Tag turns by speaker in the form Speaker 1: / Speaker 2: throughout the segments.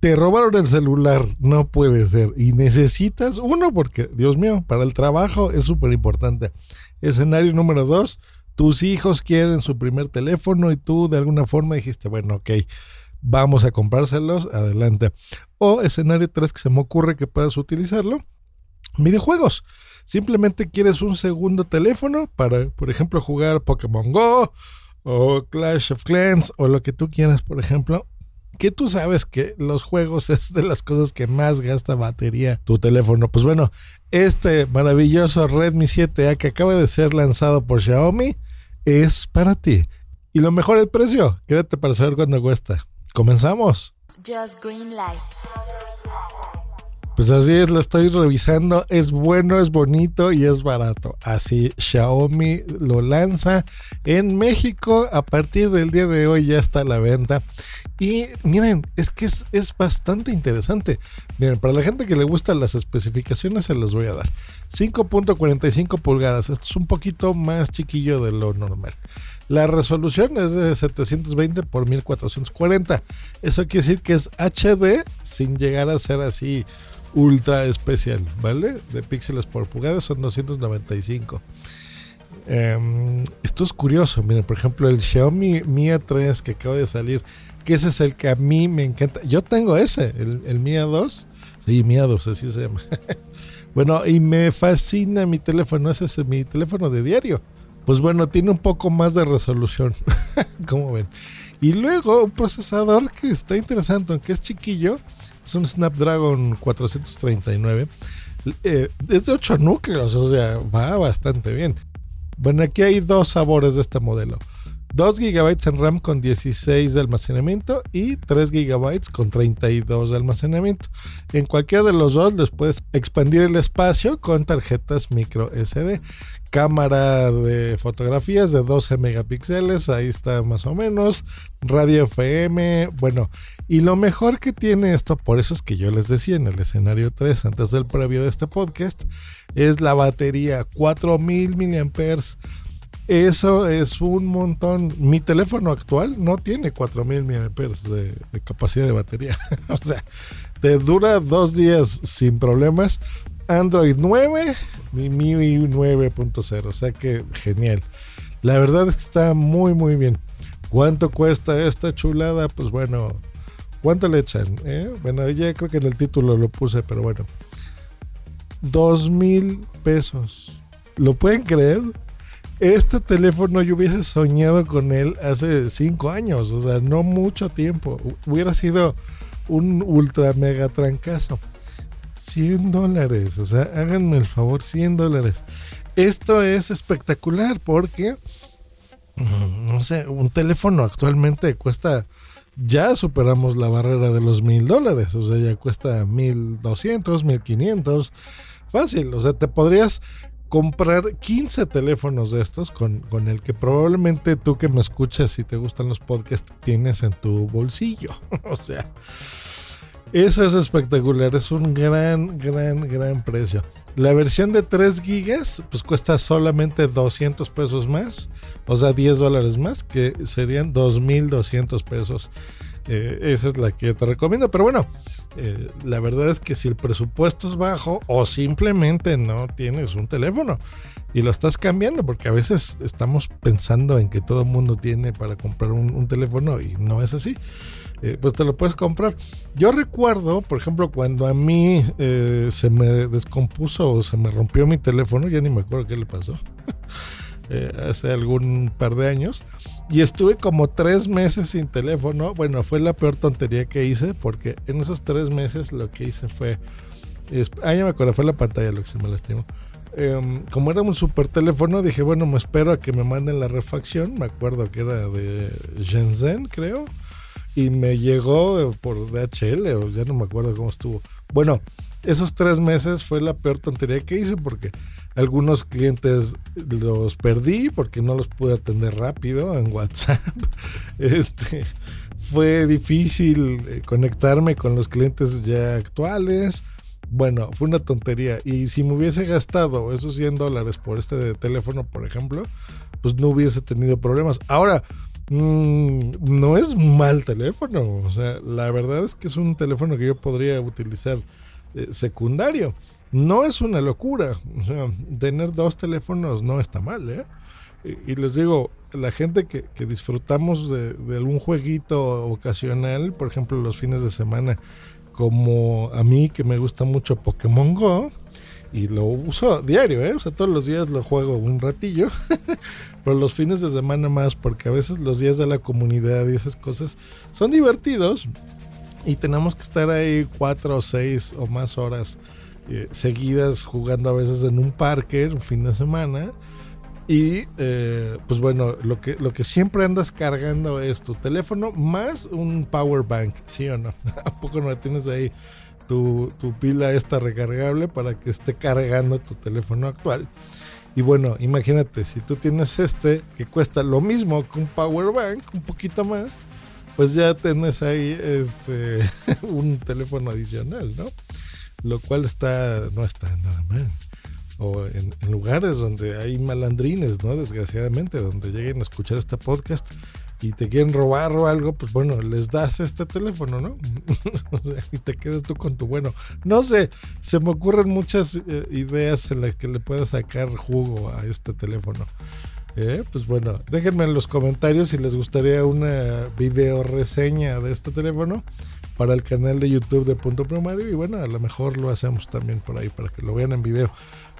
Speaker 1: Te robaron el celular, no puede ser. Y necesitas uno porque, Dios mío, para el trabajo es súper importante. Escenario número dos, tus hijos quieren su primer teléfono y tú de alguna forma dijiste, bueno, ok, vamos a comprárselos, adelante. O escenario tres que se me ocurre que puedas utilizarlo, videojuegos. Simplemente quieres un segundo teléfono para, por ejemplo, jugar Pokémon Go o Clash of Clans o lo que tú quieras, por ejemplo que tú sabes que los juegos es de las cosas que más gasta batería tu teléfono. Pues bueno, este maravilloso Redmi 7A que acaba de ser lanzado por Xiaomi es para ti. Y lo mejor el precio. Quédate para saber cuánto cuesta. Comenzamos. Just Green Light. Pues así es, lo estoy revisando. Es bueno, es bonito y es barato. Así Xiaomi lo lanza en México. A partir del día de hoy ya está a la venta. Y miren, es que es, es bastante interesante. Miren, para la gente que le gustan las especificaciones se las voy a dar. 5.45 pulgadas. Esto es un poquito más chiquillo de lo normal. La resolución es de 720 por 1440. Eso quiere decir que es HD sin llegar a ser así ultra especial, ¿vale? De píxeles por pulgada son 295. Em, esto es curioso, miren, por ejemplo, el Xiaomi Mi A3 que acaba de salir, que ese es el que a mí me encanta. Yo tengo ese, el, el Mi A2. Sí, Mi A2, así se llama. bueno, y me fascina mi teléfono, ese es mi teléfono de diario. Pues bueno, tiene un poco más de resolución, como ven. Y luego un procesador que está interesante, aunque es chiquillo, es un Snapdragon 439. Eh, es de 8 núcleos, o sea, va bastante bien. Bueno, aquí hay dos sabores de este modelo. 2 GB en RAM con 16 de almacenamiento y 3 GB con 32 de almacenamiento. En cualquiera de los dos les puedes expandir el espacio con tarjetas micro SD. Cámara de fotografías de 12 megapíxeles, ahí está más o menos. Radio FM, bueno, y lo mejor que tiene esto, por eso es que yo les decía en el escenario 3, antes del previo de este podcast, es la batería 4000 mAh eso es un montón. Mi teléfono actual no tiene 4000 mAh de, de capacidad de batería. o sea, te dura dos días sin problemas. Android 9 y MIUI 9.0. O sea que genial. La verdad es que está muy, muy bien. ¿Cuánto cuesta esta chulada? Pues bueno, ¿cuánto le echan? Eh? Bueno, ya creo que en el título lo puse, pero bueno. Dos mil pesos. ¿Lo pueden creer? Este teléfono yo hubiese soñado con él hace cinco años, o sea, no mucho tiempo. Hubiera sido un ultra mega trancazo. 100 dólares, o sea, háganme el favor, 100 dólares. Esto es espectacular porque, mm, no sé, un teléfono actualmente cuesta, ya superamos la barrera de los mil dólares, o sea, ya cuesta 1200, 1500, fácil, o sea, te podrías comprar 15 teléfonos de estos con, con, el que probablemente tú que me escuchas y te gustan los podcasts tienes en tu bolsillo. o sea, eso es espectacular, es un gran, gran, gran precio. La versión de 3 gigas pues cuesta solamente 200 pesos más, o sea, 10 dólares más, que serían 2.200 pesos. Eh, esa es la que te recomiendo. Pero bueno, eh, la verdad es que si el presupuesto es bajo o simplemente no tienes un teléfono y lo estás cambiando, porque a veces estamos pensando en que todo el mundo tiene para comprar un, teléfono y no es así. Eh, pues te lo puedes comprar. Yo recuerdo, por ejemplo, cuando a mí se me descompuso o se me rompió mi teléfono, ya ni me acuerdo qué le pasó, hace algún par de años. Y estuve como tres meses sin teléfono. Bueno, fue la peor tontería que hice porque en esos tres meses lo que hice fue... ah, ya me acuerdo, fue la pantalla lo que se me lastimó. Em, como era un super teléfono, dije, bueno, me espero a que me manden la refacción. Me acuerdo que era de Shenzhen, creo. y me llegó por DHL o ya no me acuerdo cómo estuvo. Bueno, esos tres meses fue la peor tontería que hice porque algunos clientes los perdí porque no los pude atender rápido en WhatsApp. Este fue difícil eh, conectarme con los clientes ya actuales. Bueno, fue una tontería. Y si me hubiese gastado esos 100 dólares por este teléfono, por ejemplo, pues no hubiese tenido problemas. Ahora, mmm, no es mal teléfono. O sea, la verdad es que es un teléfono que yo podría utilizar eh, secundario. No es una locura. O sea, tener dos teléfonos no está mal, ¿eh? Y, y les digo, la gente que, que disfrutamos de, de, algún jueguito ocasional, por ejemplo, los fines de semana, como a mí que me gusta mucho Pokémon Go, y lo uso diario, ¿eh? O sea, todos los días lo juego un ratillo, pero los fines de semana más, porque a veces los días de la comunidad y esas cosas son divertidos y tenemos que estar ahí cuatro o seis o más horas eh, seguidas jugando a veces en un parque, un fin de semana. Y eh, pues bueno, lo que, lo que siempre andas cargando es tu teléfono más un power bank, ¿sí o no? ¿A poco no tienes ahí tu, tu pila esta recargable para que esté cargando tu teléfono actual? Y bueno, imagínate, si tú tienes este que cuesta lo mismo que un power bank, un poquito más, pues ya tienes ahí este un teléfono adicional, ¿no? Lo cual está no está nada mal o en, en, lugares donde hay malandrines, ¿no? Desgraciadamente, donde lleguen a escuchar este podcast y te quieren robar o algo, pues bueno, les das este teléfono, ¿no? o sea, y te quedas tú con tu bueno. No sé, se me ocurren muchas eh, ideas en las que le puedas sacar jugo a este teléfono. Eh, pues bueno, déjenme en los comentarios si les gustaría una video reseña de este teléfono para el canal de YouTube de Punto Primario y bueno, a lo mejor lo hacemos también por ahí para que lo vean en video.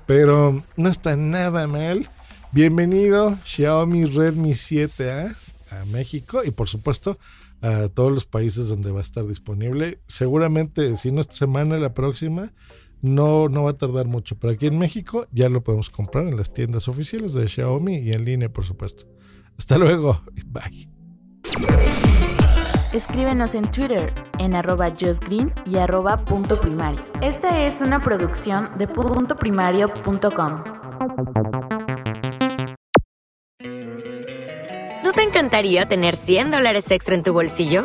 Speaker 1: Pero no está nada mal. Bienvenido Xiaomi Redmi 7A a México y por supuesto a todos los países donde va a estar disponible. Seguramente si no esta semana, la próxima, no, no va a tardar mucho. Pero aquí en México ya lo podemos comprar en las tiendas oficiales de Xiaomi y en línea, por supuesto. Hasta luego. Bye.
Speaker 2: Escríbenos en Twitter en arroba justgreen y arroba punto primario. Esta es una producción de puntoprimario.com.
Speaker 3: ¿No te encantaría tener 100 dólares extra en tu bolsillo?